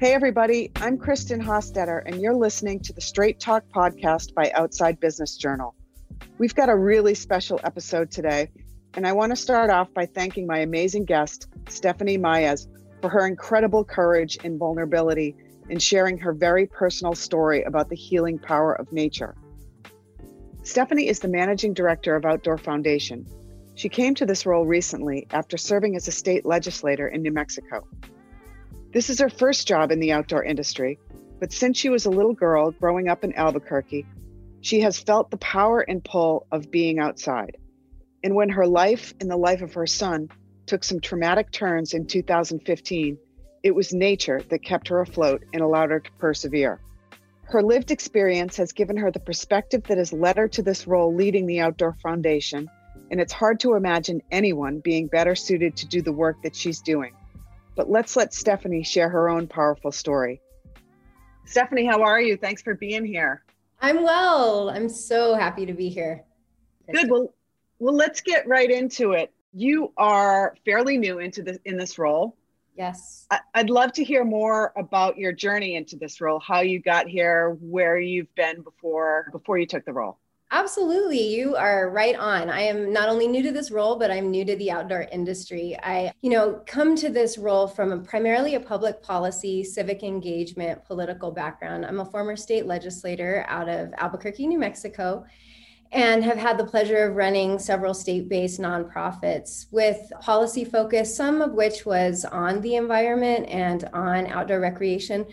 Hey, everybody, I'm Kristen Hostetter, and you're listening to the Straight Talk podcast by Outside Business Journal. We've got a really special episode today, and I want to start off by thanking my amazing guest, Stephanie Maez, for her incredible courage and vulnerability in sharing her very personal story about the healing power of nature. Stephanie is the managing director of Outdoor Foundation. She came to this role recently after serving as a state legislator in New Mexico. This is her first job in the outdoor industry, but since she was a little girl growing up in Albuquerque, she has felt the power and pull of being outside. And when her life and the life of her son took some traumatic turns in 2015, it was nature that kept her afloat and allowed her to persevere. Her lived experience has given her the perspective that has led her to this role leading the Outdoor Foundation, and it's hard to imagine anyone being better suited to do the work that she's doing. But let's let Stephanie share her own powerful story. Stephanie, how are you? Thanks for being here. I'm well. I'm so happy to be here. Good. Well, well, let's get right into it. You are fairly new into this in this role. Yes. I, I'd love to hear more about your journey into this role, how you got here, where you've been before before you took the role. Absolutely. You are right on. I am not only new to this role, but I'm new to the outdoor industry. I, you know, come to this role from a, primarily a public policy, civic engagement, political background. I'm a former state legislator out of Albuquerque, New Mexico, and have had the pleasure of running several state based nonprofits with policy focus, some of which was on the environment and on outdoor recreation,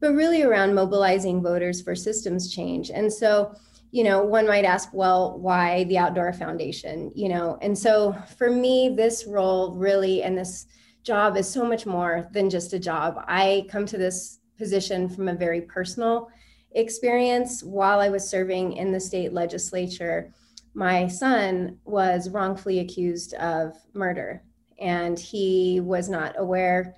but really around mobilizing voters for systems change. And so, you know, one might ask, well, why the Outdoor Foundation? You know, and so for me, this role really and this job is so much more than just a job. I come to this position from a very personal experience. While I was serving in the state legislature, my son was wrongfully accused of murder, and he was not aware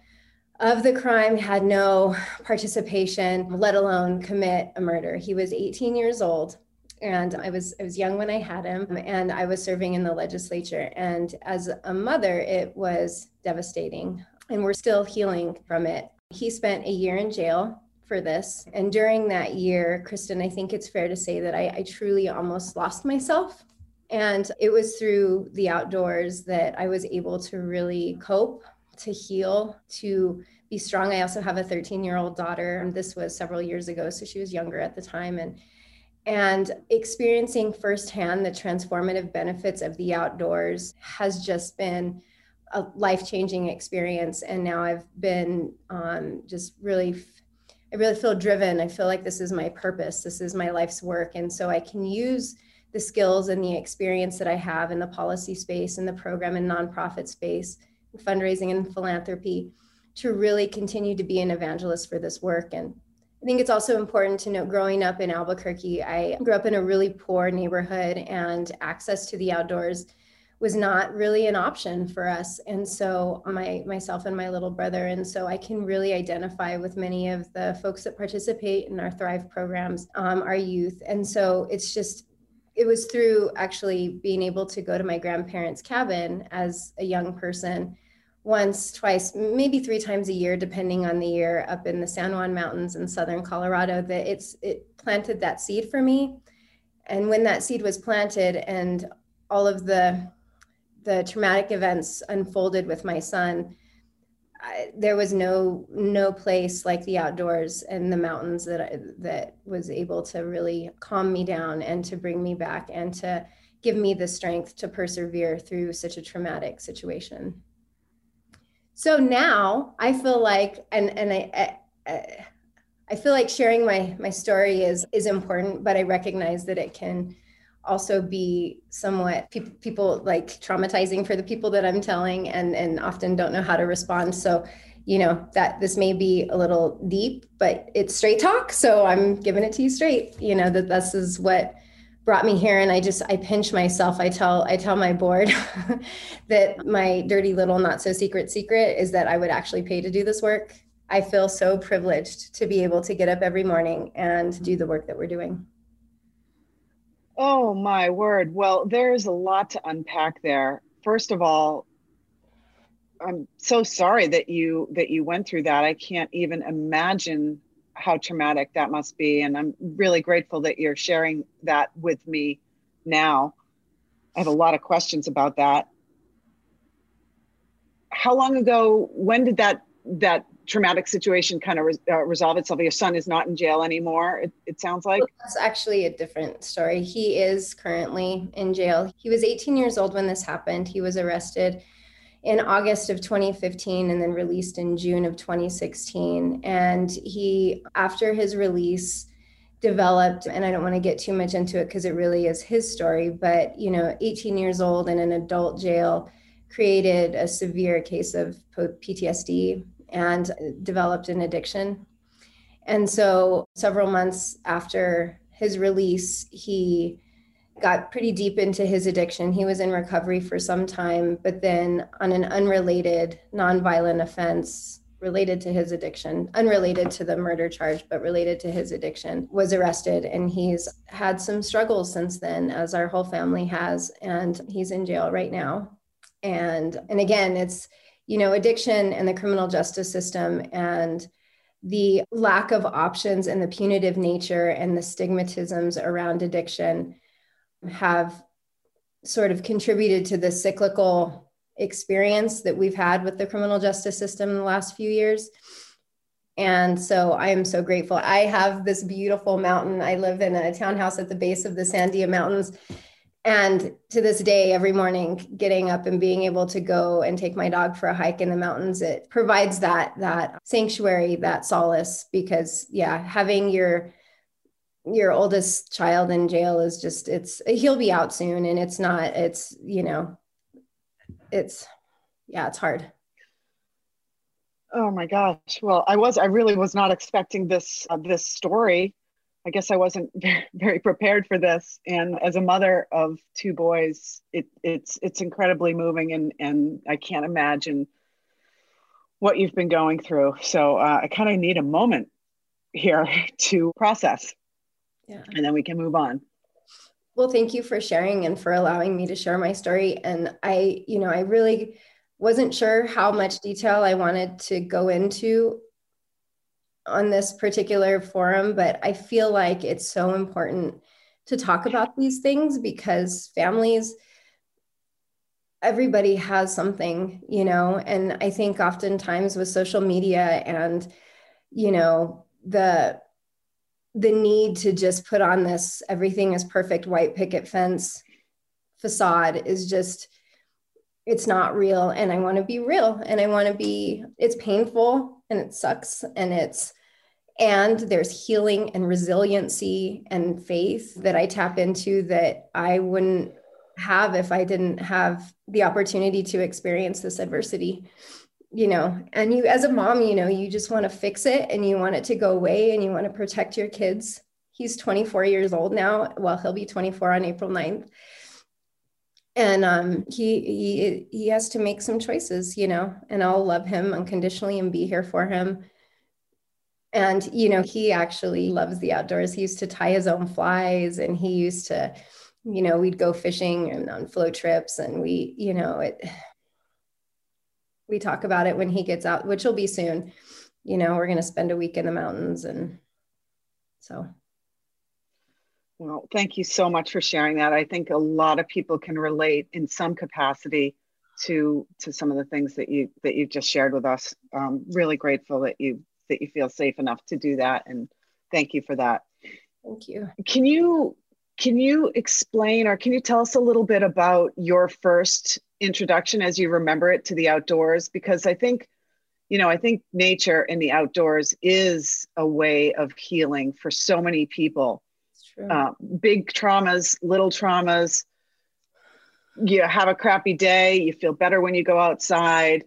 of the crime, had no participation, let alone commit a murder. He was 18 years old and I was I was young when I had him and I was serving in the legislature. And as a mother it was devastating and we're still healing from it. He spent a year in jail for this. And during that year Kristen I think it's fair to say that I, I truly almost lost myself. And it was through the outdoors that I was able to really cope to heal to be strong. I also have a 13 year old daughter. And this was several years ago so she was younger at the time. And and experiencing firsthand the transformative benefits of the outdoors has just been a life-changing experience. And now i've been um, just really i really feel driven. I feel like this is my purpose. This is my life's work. And so i can use the skills and the experience that i have in the policy space and the program and nonprofit space fundraising and philanthropy to really continue to be an evangelist for this work. And I think it's also important to note growing up in Albuquerque, I grew up in a really poor neighborhood and access to the outdoors was not really an option for us. And so my myself and my little brother and so i can really identify with many of the folks that participate in our thrive programs um, our youth. And so it's just it was through actually being able to go to my grandparents cabin as a young person once, twice, maybe three times a year, depending on the year, up in the San Juan Mountains in southern Colorado, that it's it planted that seed for me. And when that seed was planted and all of the the traumatic events unfolded with my son, I, there was no no place like the outdoors and the mountains that I, that was able to really calm me down and to bring me back and to give me the strength to persevere through such a traumatic situation so now I feel like, and and I, I, I feel like sharing my my story is is important, but I recognize that it can also be somewhat people people like traumatizing for the people that I'm telling, and and often don't know how to respond. So you know that this may be a little deep but it's straight talk so i'm giving it to you straight you know that this is what brought me here and i just i pinch myself. I tell i tell my board that my dirty little not so secret secret is that i would actually pay to do this work. I feel so privileged to be able to get up every morning and do the work that we're doing. Oh my word. Well there's a lot to unpack there. First of all I'm so sorry that you that you went through that. I can't even imagine how traumatic that must be and I'm really grateful that you're sharing that with me now. I have a lot of questions about that. How long ago when did that that traumatic situation kind of uh, resolve itself? Your son is not in jail anymore. It, it sounds like that's actually a different story. He is currently in jail. He was 18 years old when this happened. He was arrested in August of 2015 and then released in June of 2016. And he, after his release, developed, and I don't want to get too much into it because it really is his story, but, you know, 18 years old in an adult jail created a severe case of PTSD and developed an addiction. And so, several months after his release, he got pretty deep into his addiction. He was in recovery for some time, but then on an unrelated nonviolent offense related to his addiction, unrelated to the murder charge, but related to his addiction, was arrested. And he's had some struggles since then, as our whole family has. And he's in jail right now. And and again, it's you know, addiction and the criminal justice system and the lack of options and the punitive nature and the stigmatisms around addiction have sort of contributed to the cyclical experience that we've had with the criminal justice system in the last few years. And so I am so grateful. I have this beautiful mountain. I live in a townhouse at the base of the Sandia Mountains. And to this day, every morning, getting up and being able to go and take my dog for a hike in the mountains, it provides that that sanctuary, that solace. Because yeah, having your your oldest child in jail is just it's he'll be out soon and it's not it's you know it's yeah it's hard. Oh my gosh. Well i was i really was not expecting this uh, this story. I guess i wasn't very, prepared for this. And as a mother of two boys it it's it's incredibly moving and and i can't imagine what you've been going through. So uh, i kind of need a moment here to process yeah. and then we can move on. Well, thank you for sharing and for allowing me to share my story. And I, you know, I really wasn't sure how much detail I wanted to go into on this particular forum, but I feel like it's so important to talk about these things because families, everybody has something, you know, and I think oftentimes with social media and, you know, the the need to just put on this everything is perfect white picket fence facade is just it's not real. And i want to be real and i want to be it's painful and it sucks and it's and there's healing and resiliency and faith that i tap into that i wouldn't have if i didn't have the opportunity to experience this adversity you know and you as a mom you know you just want to fix it and you want it to go away and you want to protect your kids. He's 24 years old now well he'll be 24 on april 9th and um, he he he has to make some choices you know and i'll love him unconditionally and be here for him. And you know he actually loves the outdoors. He used to tie his own flies and he used to you know we'd go fishing and on flow trips and we you know it we talk about it when he gets out, which will be soon. You know, we're going to spend a week in the mountains. And so. Well, thank you so much for sharing that. I think a lot of people can relate in some capacity to to some of the things that you that you've just shared with us. Um, really grateful that you that you feel safe enough to do that, and thank you for that. Thank you. Can you can you explain or can you tell us a little bit about your first introduction as you remember it to the outdoors? Because I think, you know, I think nature and the outdoors is a way of healing for so many people. Uh, big traumas, little traumas. You have a crappy day, you feel better when you go outside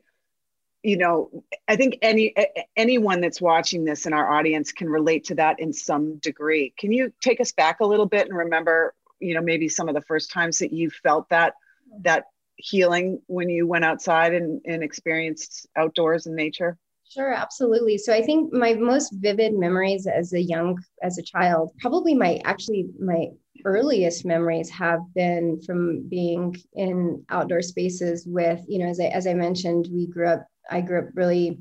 you know i think any anyone that's watching this in our audience can relate to that in some degree can you take us back a little bit and remember you know maybe some of the first times that you felt that that healing when you went outside and, and experienced outdoors and nature Sure, absolutely. So I think my most vivid memories as a young as a child, probably my actually my earliest memories have been from being in outdoor spaces with, you know, as I as I mentioned, we grew up I grew up really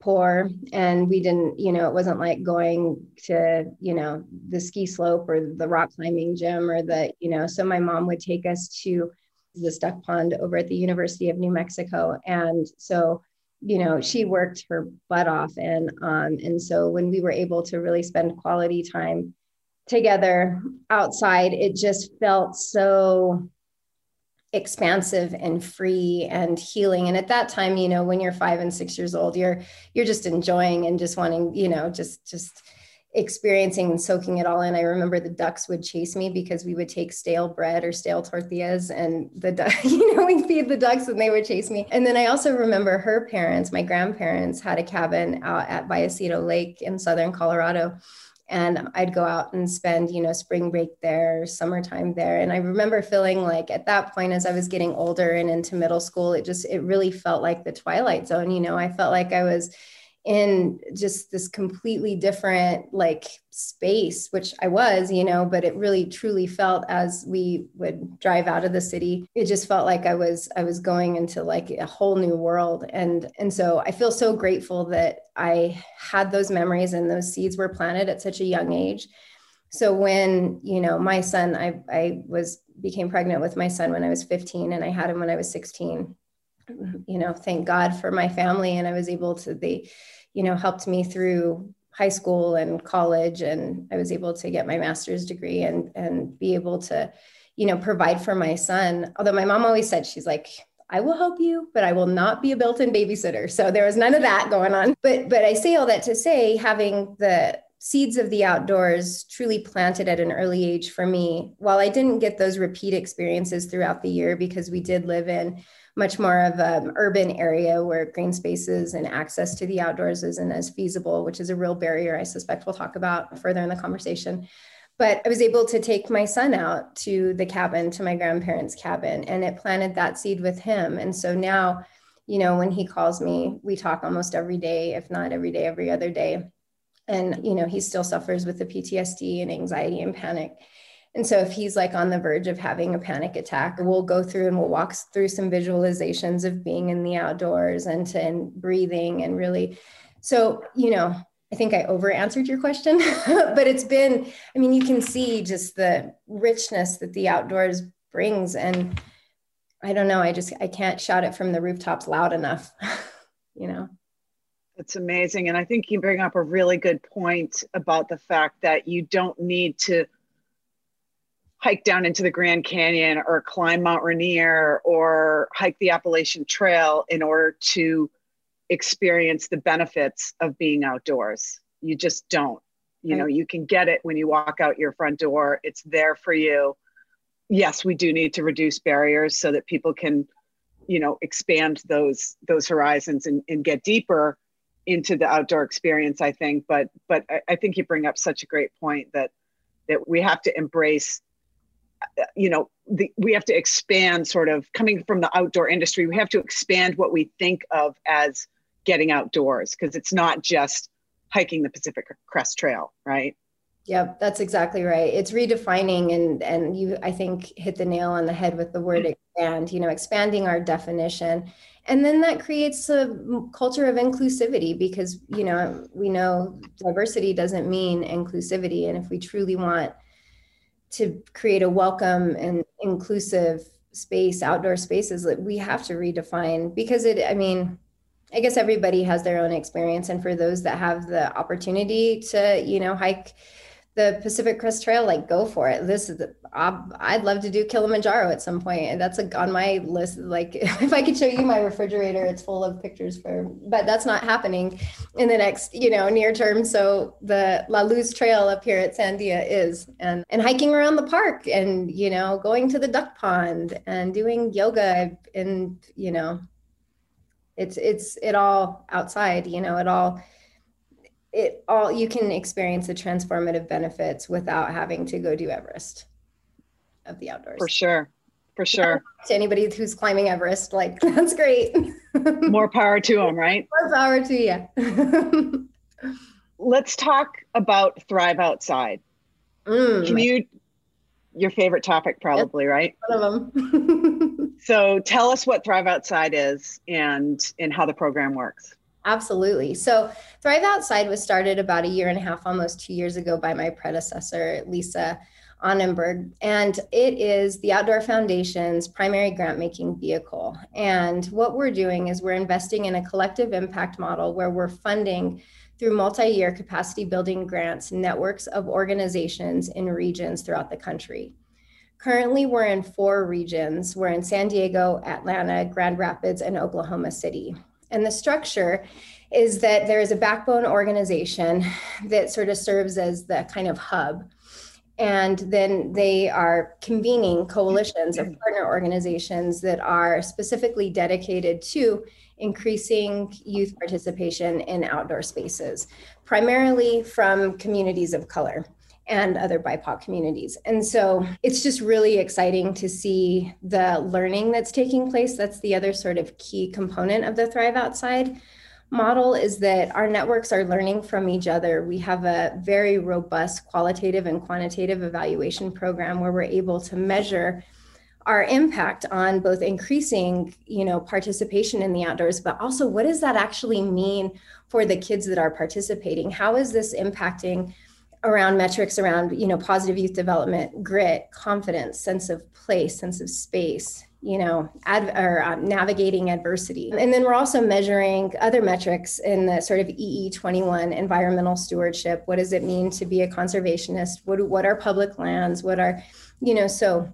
poor and we didn't you know it wasn't like going to you know the ski slope or the rock climbing gym or the you know so my mom would take us to this duck pond over at the university of new mexico. And so you know she worked her butt off and um and so when we were able to really spend quality time together outside it just felt so expansive and free and healing. And at that time you know when you're 5 and 6 years old you're you're just enjoying and just wanting you know just just experiencing and soaking it all in. I remember the ducks would chase me because we would take stale bread or stale tortillas and the you know we'd feed the ducks and they would chase me. And then i also remember her parents my grandparents had a cabin out at Vallecito lake in southern colorado and I'd go out and spend, you know, spring break there, summertime there. And I remember feeling like at that point, as I was getting older and into middle school, it just, it really felt like the twilight zone. You know, I felt like I was in just this completely different like space which i was you know but it really truly felt as we would drive out of the city. It just felt like i was i was going into like a whole new world. And and so i feel so grateful that i had those memories and those seeds were planted at such a young age. So when you know my son i i was became pregnant with my son when i was 15 and i had him when i was 16 you know thank god for my family and i was able to they you know, helped me through high school and college and I was able to get my master's degree and and be able to you know provide for my son. Although my mom always said she's like I will help you but I will not be a built-in babysitter. So there was none of that going on. But but I say all that to say having the seeds of the outdoors truly planted at an early age for me while I didn't get those repeat experiences throughout the year because we did live in much more of an urban area where green spaces and access to the outdoors isn't as feasible, which is a real barrier I suspect we'll talk about further in the conversation. But I was able to take my son out to the cabin, to my grandparents' cabin, and it planted that seed with him. And so now, you know, when he calls me, we talk almost every day, if not every day, every other day. And, you know, he still suffers with the PTSD and anxiety and panic and so if he's like on the verge of having a panic attack, we'll go through and we'll walk through some visualizations of being in the outdoors and to and breathing and really so, you know, I think I over answered your question, but it's been, I mean, you can see just the richness that the outdoors brings. And I don't know, I just, I can't shout it from the rooftops loud enough, you know? It's amazing. And I think you bring up a really good point about the fact that you don't need to hike down into the Grand Canyon or climb Mount Rainier or hike the Appalachian Trail in order to experience the benefits of being outdoors. You just don't. You know, you can get it when you walk out your front door, it's there for you. Yes, we do need to reduce barriers so that people can, you know, expand those those horizons and, and get deeper into the outdoor experience, I think. But but I, I think you bring up such a great point that that we have to embrace uh, you know the, we have to expand sort of coming from the outdoor industry we have to expand what we think of as getting outdoors because it's not just hiking the pacific crest trail right Yep, that's exactly right. It's redefining and and you I think hit the nail on the head with the word mm. expand, you know, expanding our definition. And then that creates a culture of inclusivity because, you know, we know diversity doesn't mean inclusivity and if we truly want to create a welcome and inclusive space outdoor spaces we have to redefine because it i mean i guess everybody has their own experience and for those that have the opportunity to you know hike the Pacific Crest Trail, like go for it. This is, the, I'd love to do Kilimanjaro at some point, and that's like on my list. Like if I could show you my refrigerator, it's full of pictures for, but that's not happening in the next, you know, near term. So the La Luz Trail up here at Sandia is, and and hiking around the park, and you know, going to the duck pond and doing yoga, and you know, it's it's it all outside. You know, it all it all you can experience the transformative benefits without having to go do Everest of the outdoors. For sure. For sure. To anybody who's climbing Everest, like that's great. More power to them, right? More power to you. Let's talk about Thrive Outside. Mm. Can you, your favorite topic, probably, yep. right? One of them. so tell us what Thrive Outside is and, and how the program works. Absolutely. So, Thrive Outside was started about a year and a half, almost two years ago, by my predecessor, Lisa Aangeenbrug. And it is the Outdoor Foundation's primary grant making vehicle. And what we're doing is we're investing in a collective impact model where we're funding through multi year capacity building grants networks of organizations in regions throughout the country. Currently, we're in four regions. We're in San Diego, Atlanta, Grand Rapids, and Oklahoma City. And the structure is that there is a backbone organization that sort of serves as the kind of hub. And then they are convening coalitions of partner organizations that are specifically dedicated to increasing youth participation in outdoor spaces, primarily from communities of color and other BIPOC communities. And so it's just really exciting to see the learning that's taking place. That's the other sort of key component of the Thrive Outside model is that our networks are learning from each other. We have a very robust qualitative and quantitative evaluation program where we're able to measure our impact on both increasing you know participation in the outdoors but also what does that actually mean for the kids that are participating how is this impacting around metrics around you know positive youth development grit confidence sense of place sense of space you know ad, or uh, navigating adversity. And then we're also measuring other metrics in the sort of ee21 environmental stewardship. What does it mean to be a conservationist? What, what are public lands? What are you know so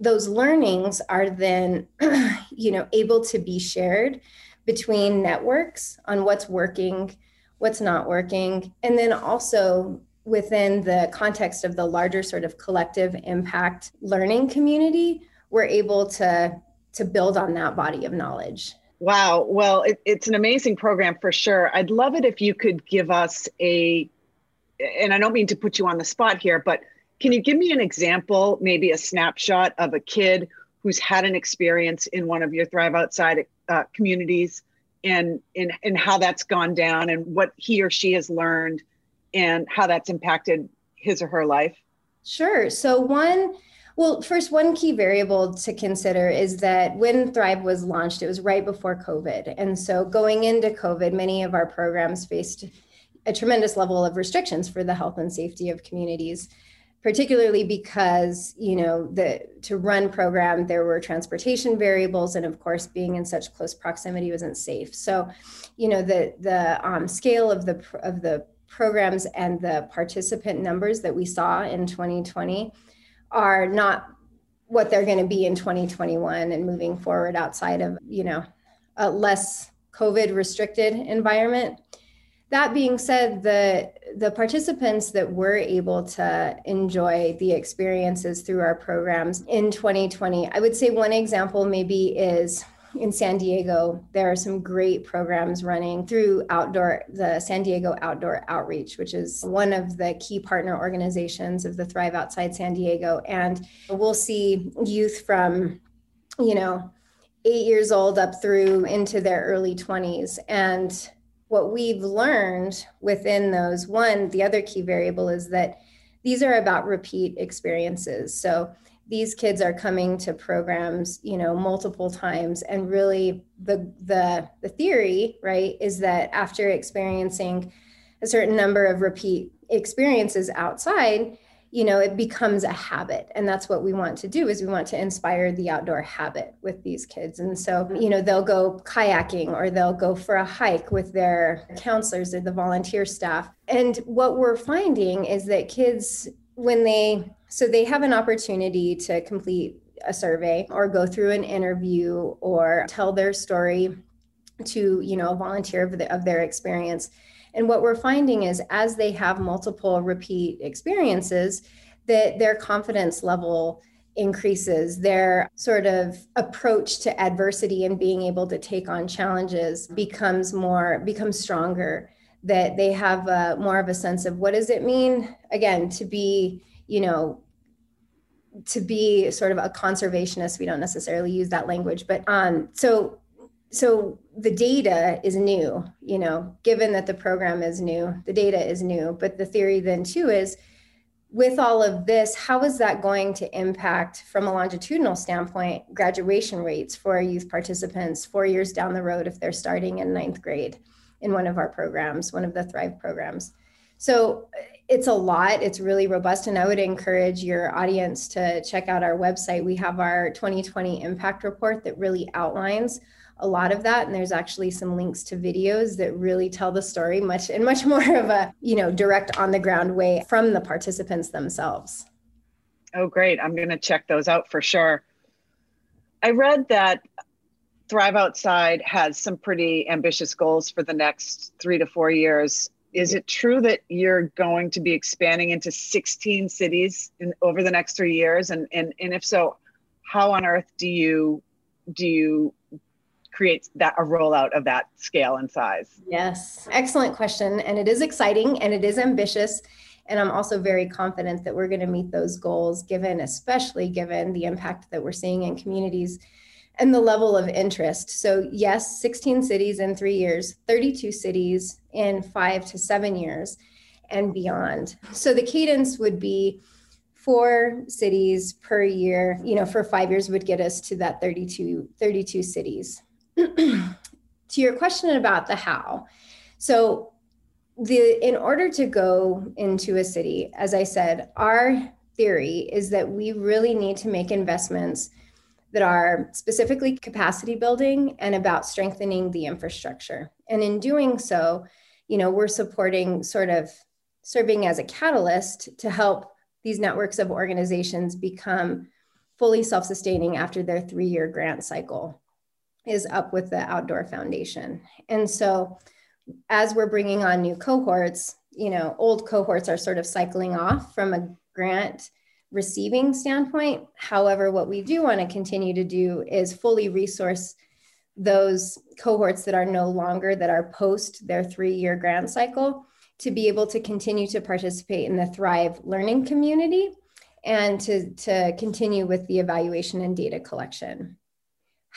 those learnings are then you know able to be shared between networks on what's working what's not working. And then also within the context of the larger sort of collective impact learning community we're able to to build on that body of knowledge. Wow. Well it, it's an amazing program for sure. I'd love it if you could give us a and i don't mean to put you on the spot here but can you give me an example, maybe a snapshot of a kid who's had an experience in one of your Thrive Outside uh, communities and, and, and how that's gone down and what he or she has learned and how that's impacted his or her life? Sure. So, one, well, first, one key variable to consider is that when Thrive was launched, it was right before COVID. And so, going into COVID, many of our programs faced a tremendous level of restrictions for the health and safety of communities particularly because you know the to run program there were transportation variables and of course being in such close proximity wasn't safe. So you know the the um, scale of the of the programs and the participant numbers that we saw in 2020 are not what they're going to be in 2021 and moving forward outside of you know a less covid restricted environment. That being said, the the participants that were able to enjoy the experiences through our programs in 2020, I would say one example maybe is in San Diego. There are some great programs running through outdoor the San Diego Outdoor Outreach, which is one of the key partner organizations of the Thrive Outside San Diego, and we'll see youth from, you know, eight years old up through into their early 20s and what we've learned within those one the other key variable is that these are about repeat experiences. So these kids are coming to programs you know multiple times and really the the the theory right is that after experiencing a certain number of repeat experiences outside you know it becomes a habit and that's what we want to do is we want to inspire the outdoor habit with these kids. And so mm-hmm. you know they'll go kayaking or they'll go for a hike with their counselors or the volunteer staff. And what we're finding is that kids when they so they have an opportunity to complete a survey or go through an interview or tell their story to you know a volunteer of, the, of their experience and what we're finding is as they have multiple repeat experiences, that their confidence level increases. Their sort of approach to adversity and being able to take on challenges becomes more becomes stronger. That they have a, more of a sense of what does it mean again to be you know to be sort of a conservationist. We don't necessarily use that language but um so so the data is new, you know, given that the program is new, the data is new. But the theory then too is with all of this, how is that going to impact from a longitudinal standpoint graduation rates for youth participants four years down the road if they're starting in ninth grade in one of our programs, one of the Thrive programs? So it's a lot. It's really robust. And I would encourage your audience to check out our website. We have our 2020 impact report that really outlines a lot of that and there's actually some links to videos that really tell the story much in much more of a you know direct on the ground way from the participants themselves oh great i'm going to check those out for sure i read that thrive outside has some pretty ambitious goals for the next three to four years is it true that you're going to be expanding into 16 cities in, over the next three years and, and and if so how on earth do you do you creates that a rollout of that scale and size? Yes, excellent question. And it is exciting and it is ambitious. And I'm also very confident that we're going to meet those goals, given, especially given the impact that we're seeing in communities and the level of interest. So, yes, 16 cities in three years, 32 cities in five to seven years, and beyond. So, the cadence would be four cities per year, you know, for five years would get us to that 32, 32 cities. to your question about the how. So the in order to go into a city, as I said, our theory is that we really need to make investments that are specifically capacity building and about strengthening the infrastructure. And in doing so, you know, we're supporting sort of serving as a catalyst to help these networks of organizations become fully self-sustaining after their three-year grant cycle is up with the Outdoor Foundation. And so as we're bringing on new cohorts, you know, old cohorts are sort of cycling off from a grant receiving standpoint. However, what we do want to continue to do is fully resource those cohorts that are no longer that are post their three year grant cycle to be able to continue to participate in the thrive learning community and to, to continue with the evaluation and data collection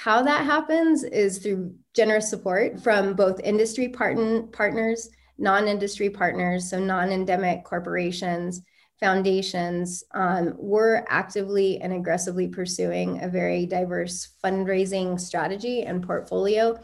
how that happens is through generous support from both industry partn- partners, non industry partners, so non endemic corporations, foundations. Um, we're actively and aggressively pursuing a very diverse fundraising strategy and portfolio.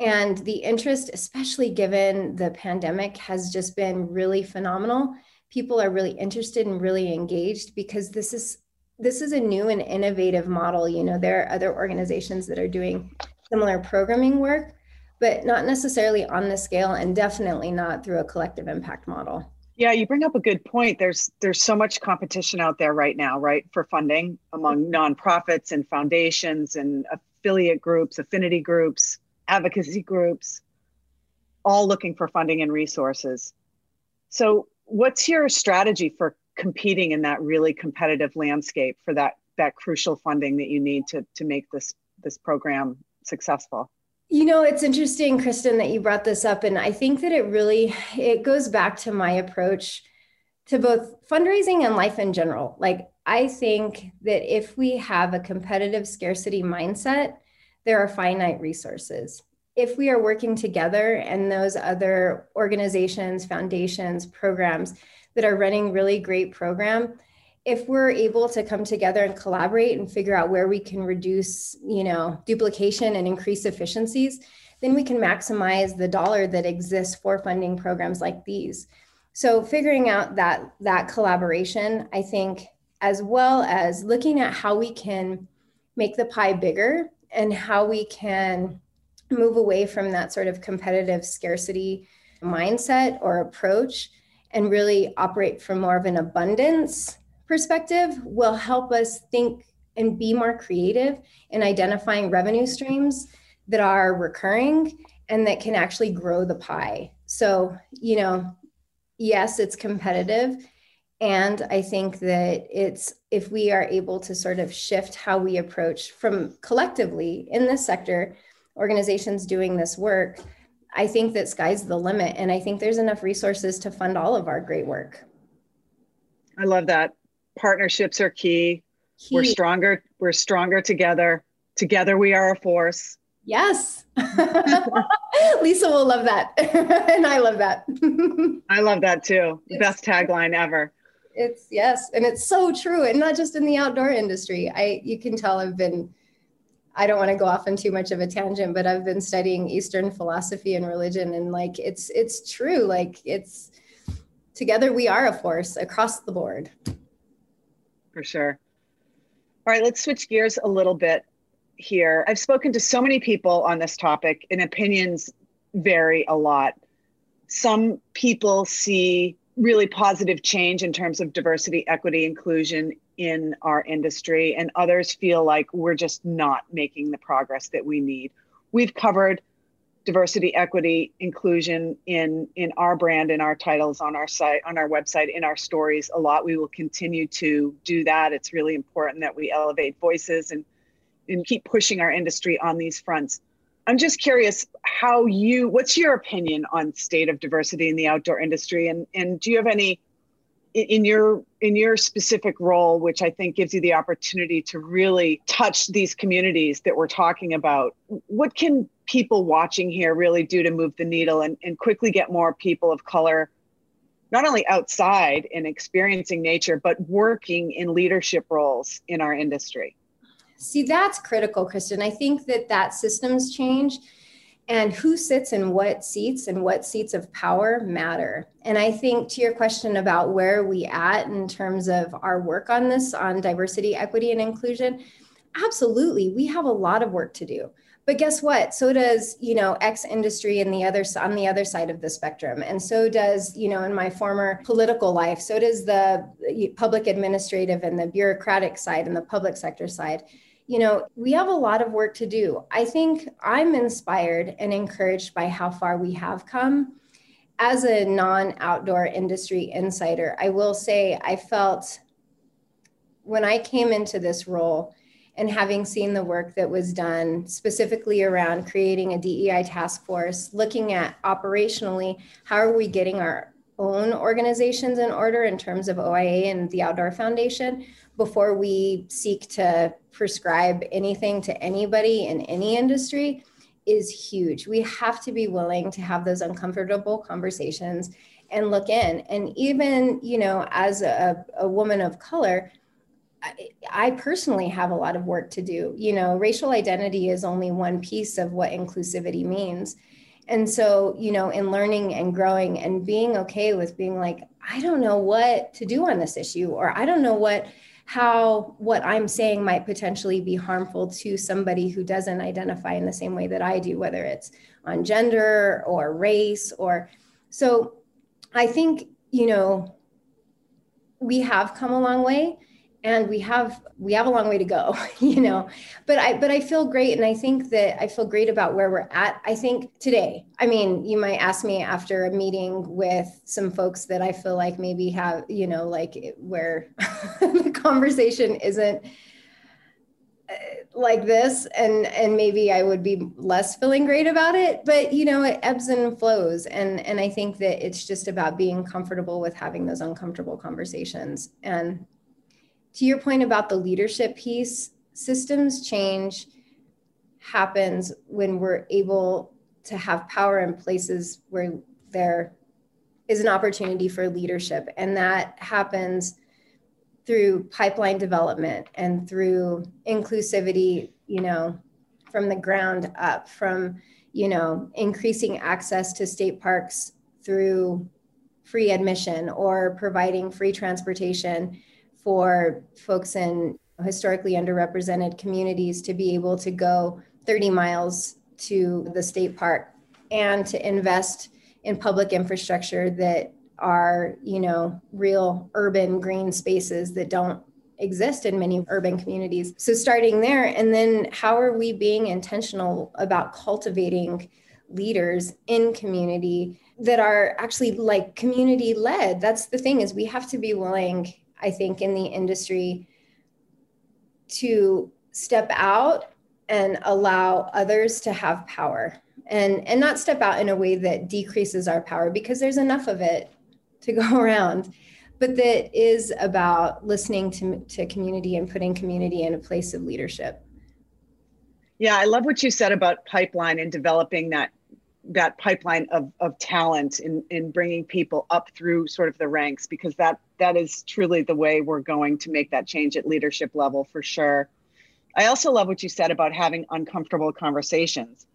And the interest, especially given the pandemic, has just been really phenomenal. People are really interested and really engaged because this is this is a new and innovative model. You know, there are other organizations that are doing similar programming work, but not necessarily on the scale and definitely not through a collective impact model. Yeah, you bring up a good point. There's there's so much competition out there right now, right, for funding among nonprofits and foundations and affiliate groups, affinity groups, advocacy groups, all looking for funding and resources. So, what's your strategy for competing in that really competitive landscape for that that crucial funding that you need to to make this this program successful you know it's interesting kristen that you brought this up and i think that it really it goes back to my approach to both fundraising and life in general. Like i think that if we have a competitive scarcity mindset there are finite resources. If we are working together and those other organizations foundations programs that are running really great program if we're able to come together and collaborate and figure out where we can reduce you know duplication and increase efficiencies then we can maximize the dollar that exists for funding programs like these. So figuring out that that collaboration i think as well as looking at how we can make the pie bigger and how we can move away from that sort of competitive scarcity mindset or approach and really operate from more of an abundance perspective will help us think and be more creative in identifying revenue streams that are recurring and that can actually grow the pie. So, you know, yes, it's competitive. And I think that it's if we are able to sort of shift how we approach from collectively in this sector, organizations doing this work, I think that sky's the limit. And I think there's enough resources to fund all of our great work. I love that. Partnerships are key. key. We're stronger. We're stronger together. Together we are a force. Yes. Lisa will love that. and I love that. I love that too. Best tagline ever. It's yes, and it's so true. And not just in the outdoor industry. I you can tell I've been I don't want to go off on too much of a tangent, but I've been studying Eastern philosophy and religion and like it's it's true. Like it's together we are a force across the board. For sure. All right, let's switch gears a little bit here. I've spoken to so many people on this topic, and opinions vary a lot. Some people see really positive change in terms of diversity, equity, inclusion in our industry, and others feel like we're just not making the progress that we need. We've covered diversity, equity, inclusion in in our brand, in our titles, on our site, on our website, in our stories a lot. We will continue to do that. It's really important that we elevate voices and and keep pushing our industry on these fronts. I'm just curious how you what's your opinion on state of diversity in the outdoor industry and and do you have any in your in your specific role which I think gives you the opportunity to really touch these communities that we're talking about what can people watching here really do to move the needle and, and quickly get more people of color not only outside and experiencing nature but working in leadership roles in our industry See, that's critical, Kristen. I think that that systems change and who sits in what seats and what seats of power matter. And I think to your question about where we at in terms of our work on this, on diversity, equity, and inclusion, absolutely, we have a lot of work to do. But guess what? So does you know X industry in the other on the other side of the spectrum, and so does you know in my former political life. So does the public administrative and the bureaucratic side and the public sector side you know, we have a lot of work to do. I think I'm inspired and encouraged by how far we have come. As a non outdoor industry insider, I will say I felt when I came into this role and having seen the work that was done specifically around creating a DEI task force, looking at operationally how are we getting our own organizations in order in terms of OIA and the Outdoor Foundation before we seek to prescribe anything to anybody in any industry is huge. We have to be willing to have those uncomfortable conversations and look in. And even, you know, as a, a woman of color, I, I personally have a lot of work to do. You know, racial identity is only one piece of what inclusivity means. And so, you know, in learning and growing and being okay with being like, I don't know what to do on this issue, or I don't know what how what I'm saying might potentially be harmful to somebody who doesn't identify in the same way that I do, whether it's on gender or race or so I think, you know, we have come a long way and we have we have a long way to go you know but i but i feel great and i think that i feel great about where we're at. I think today i mean you might ask me after a meeting with some folks that i feel like maybe have you know like where the conversation isn't uh, like this and and maybe i would be less feeling great about it but you know it ebbs and flows and and i think that it's just about being comfortable with having those uncomfortable conversations and to your point about the leadership piece, systems change happens when we're able to have power in places where there is an opportunity for leadership. And that happens through pipeline development and through inclusivity, you know, from the ground up, from, you know, increasing access to state parks through free admission or providing free transportation for folks in historically underrepresented communities to be able to go 30 miles to the state park and to invest in public infrastructure that are, you know, real urban green spaces that don't exist in many urban communities. So starting there and then how are we being intentional about cultivating leaders in community that are actually like community led? That's the thing is we have to be willing I think, in the industry to step out and allow others to have power. And and not step out in a way that decreases our power because there's enough of it to go around but that is about listening to, to community and putting community in a place of leadership. Yeah, I love what you said about pipeline and developing that that pipeline of, of talent in, in bringing people up through sort of the ranks because that that is truly the way we're going to make that change at leadership level for sure. I also love what you said about having uncomfortable conversations.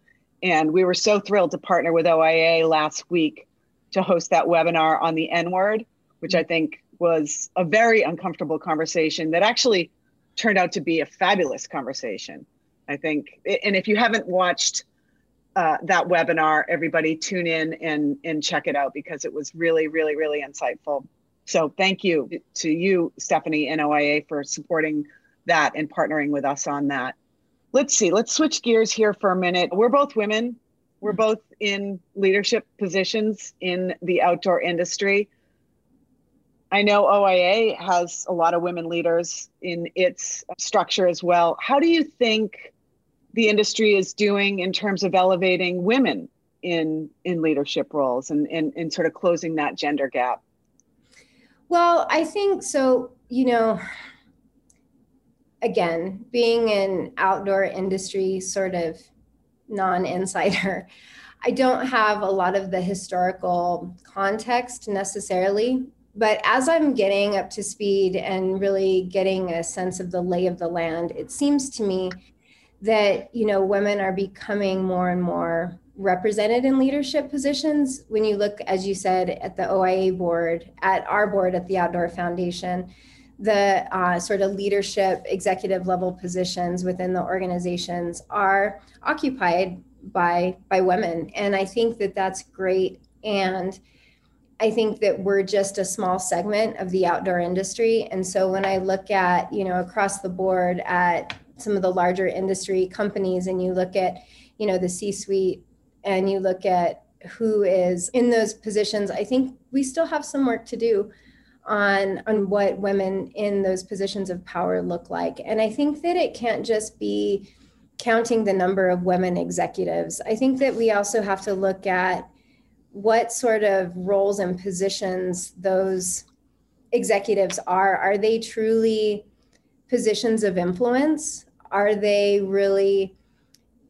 And we were so thrilled to partner with OIA last week to host that webinar on the N word, which I think was a very uncomfortable conversation that actually turned out to be a fabulous conversation. I think, and if you haven't watched uh, that webinar, everybody tune in and, and check it out because it was really, really, really insightful. So thank you to you, Stephanie and OIA for supporting that and partnering with us on that. Let's see, let's switch gears here for a minute. We're both women. We're both in leadership positions in the outdoor industry. I know OIA has a lot of women leaders in its structure as well. How do you think the industry is doing in terms of elevating women in in leadership roles and, and, and sort of closing that gender gap? Well, I think so, you know, again, being an outdoor industry sort of non insider, I don't have a lot of the historical context necessarily but as I'm getting up to speed and really getting a sense of the lay of the land, it seems to me that you know women are becoming more and more represented in leadership positions. When you look, as you said, at the OIA board, at our board at the Outdoor Foundation, the uh, sort of leadership executive level positions within the organizations are occupied by by women, and I think that that's great and I think that we're just a small segment of the outdoor industry. And so when I look at, you know, across the board at some of the larger industry companies and you look at, you know, the C suite and you look at who is in those positions, I think we still have some work to do on on what women in those positions of power look like. And I think that it can't just be counting the number of women executives. I think that we also have to look at what sort of roles and positions those executives are. Are they truly positions of influence? Are they really,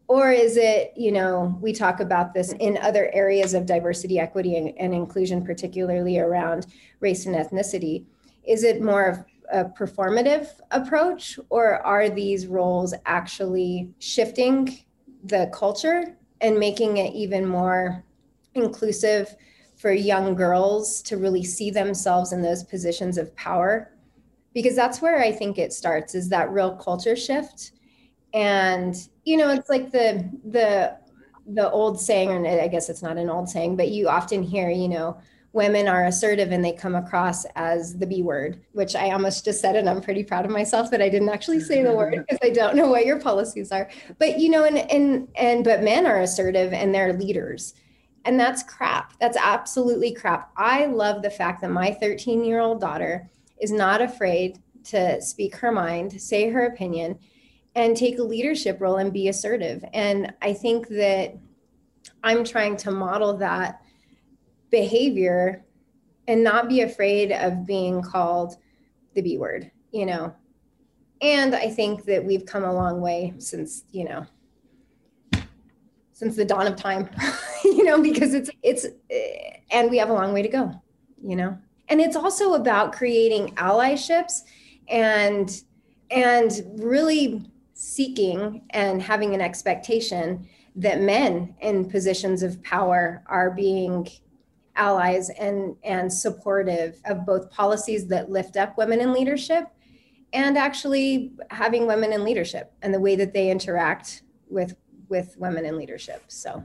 or is it, you know, we talk about this in other areas of diversity, equity, and, and inclusion, particularly around race and ethnicity? Is it more of a performative approach, or are these roles actually shifting the culture and making it even more inclusive for young girls to really see themselves in those positions of power because that's where i think it starts is that real culture shift and you know it's like the the the old saying and i guess it's not an old saying but you often hear you know women are assertive and they come across as the b word which i almost just said and i'm pretty proud of myself that i didn't actually say the word because i don't know what your policies are but you know and and and but men are assertive and they're leaders and that's crap. That's absolutely crap. I love the fact that my 13 year old daughter is not afraid to speak her mind, say her opinion, and take a leadership role and be assertive. And I think that I'm trying to model that behavior and not be afraid of being called the B word, you know. And I think that we've come a long way since, you know, since the dawn of time. you know, because it's it's eh, and we have a long way to go, you know. And it's also about creating allyships and and really seeking and having an expectation that men in positions of power are being allies and and supportive of both policies that lift up women in leadership and actually having women in leadership and the way that they interact with with women in leadership so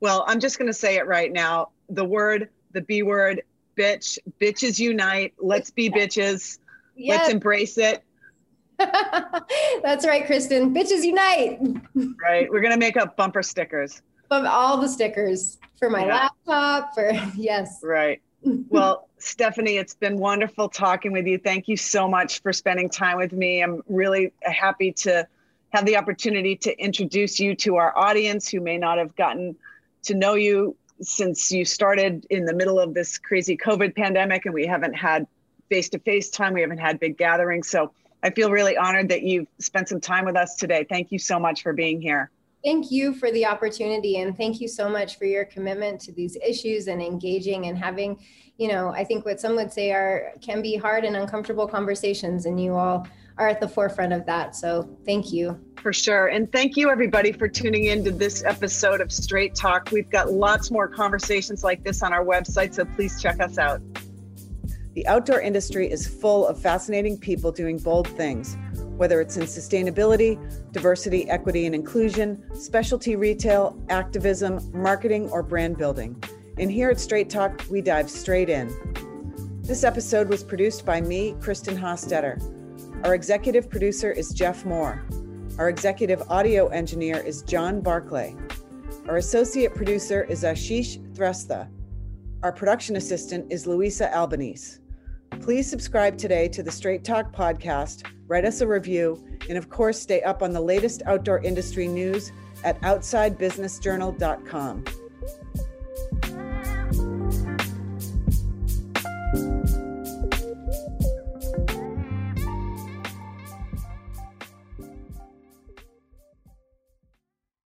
well, I'm just going to say it right now. The word, the B word, bitch, bitches unite. Let's be bitches. Yes. Let's embrace it. That's right, Kristin. Bitches unite. right. We're going to make up bumper stickers. Of all the stickers for my yeah. laptop, for yes. Right. Well, Stephanie, it's been wonderful talking with you. Thank you so much for spending time with me. I'm really happy to have the opportunity to introduce you to our audience who may not have gotten to know you since you started in the middle of this crazy COVID pandemic and we haven't had face to face time. We haven't had big gatherings. So I feel really honored that you've spent some time with us today. Thank you so much for being here. Thank you for the opportunity and thank you so much for your commitment to these issues and engaging and having, you know, I think what some would say are can be hard and uncomfortable conversations and you all are at the forefront of that. So, thank you. For sure. And thank you everybody for tuning in to this episode of Straight Talk. We've got lots more conversations like this on our website, so please check us out. The outdoor industry is full of fascinating people doing bold things whether it's in sustainability, diversity, equity, and inclusion, specialty retail, activism, marketing, or brand building. And here at Straight Talk, we dive straight in. This episode was produced by me, Kristin Hostetter. Our executive producer is Jeff Moore. Our executive audio engineer is John Barclay. Our associate producer is Ashish Shrestha. Our production assistant is Louisa Albanese. Please subscribe today to the Straight Talk podcast write us a review, and of course, stay up on the latest outdoor industry news at OutsideBusinessJournal.com.